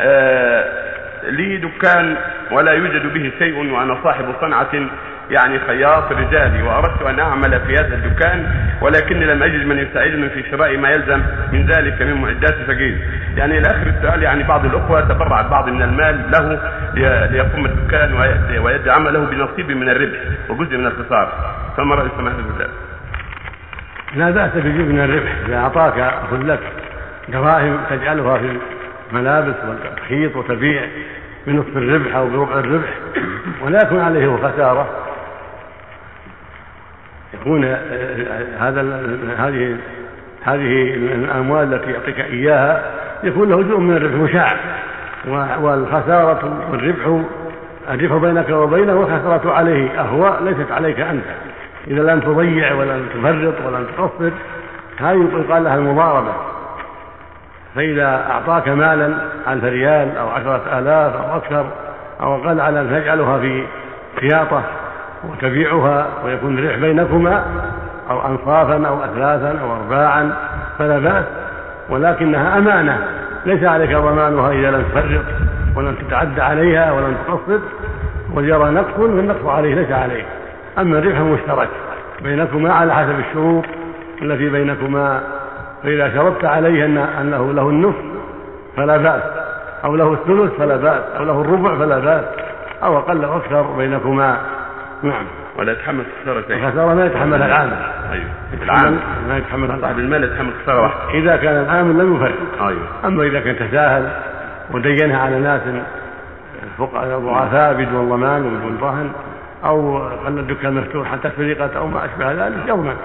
آه لي دكان ولا يوجد به شيء وأنا صاحب صنعة يعني خياط رجالي وأردت أن أعمل في هذا الدكان ولكني لم أجد من يساعدني في شراء ما يلزم من ذلك من معدات فقير يعني إلى اخر السؤال يعني بعض الأخوة تبرع بعض من المال له ليقوم الدكان ويدي عمله بنصيب من الربح وجزء من الخسارة فما رأي سماحه الله؟ لا بأس بجزء من الربح إذا أعطاك اخذ لك دراهم تجعلها في الملابس وتخيط وتبيع بنصف الربح أو بربع الربح ولا يكون عليه خساره يكون هذا هذه هذه الأموال التي يعطيك إياها يكون له جزء من الربح مشاع والخسارة والربح الربح بينك وبينه والخسارة عليه اهوى ليست عليك أنت. إذا لم تضيع ولم تفرط ولم تقصر هذه يقال لها المضاربة. فإذا أعطاك مالا ألف ريال أو عشرة آلاف أو أكثر أو أقل على أن تجعلها في خياطة وتبيعها ويكون الربح بينكما أو أنصافا أو أثلاثا أو أرباعا فلا بأس ولكنها أمانة. ليس عليك ضمانها إذا لم تفرط ولم تتعدى عليها ولم تقصد وجرى نقص فالنقص عليه ليس عليك. أما الربح مشترك بينكما على حسب الشروط التي بينكما فإذا شرطت عليه أن أنه له النصف فلا بأس. أو له الثلث فلا بأس. أو له الربع فلا بأس. أو أقل أو أكثر بينكما. نعم. ولا يتحمل خسارة الخسارة ما يتحملها العامل أيوه. العامل ما يتحملها صاحب المال يتحمل خسارة واحدة. إذا كان العامل لم يفرق. أيوه. أما إذا كان تساهل ودينها على ناس ضعفاء بدون ضمان وبدون رهن أو خلى الدكان مفتوح حتى سرقت أو ما أشبه ذلك يضمن.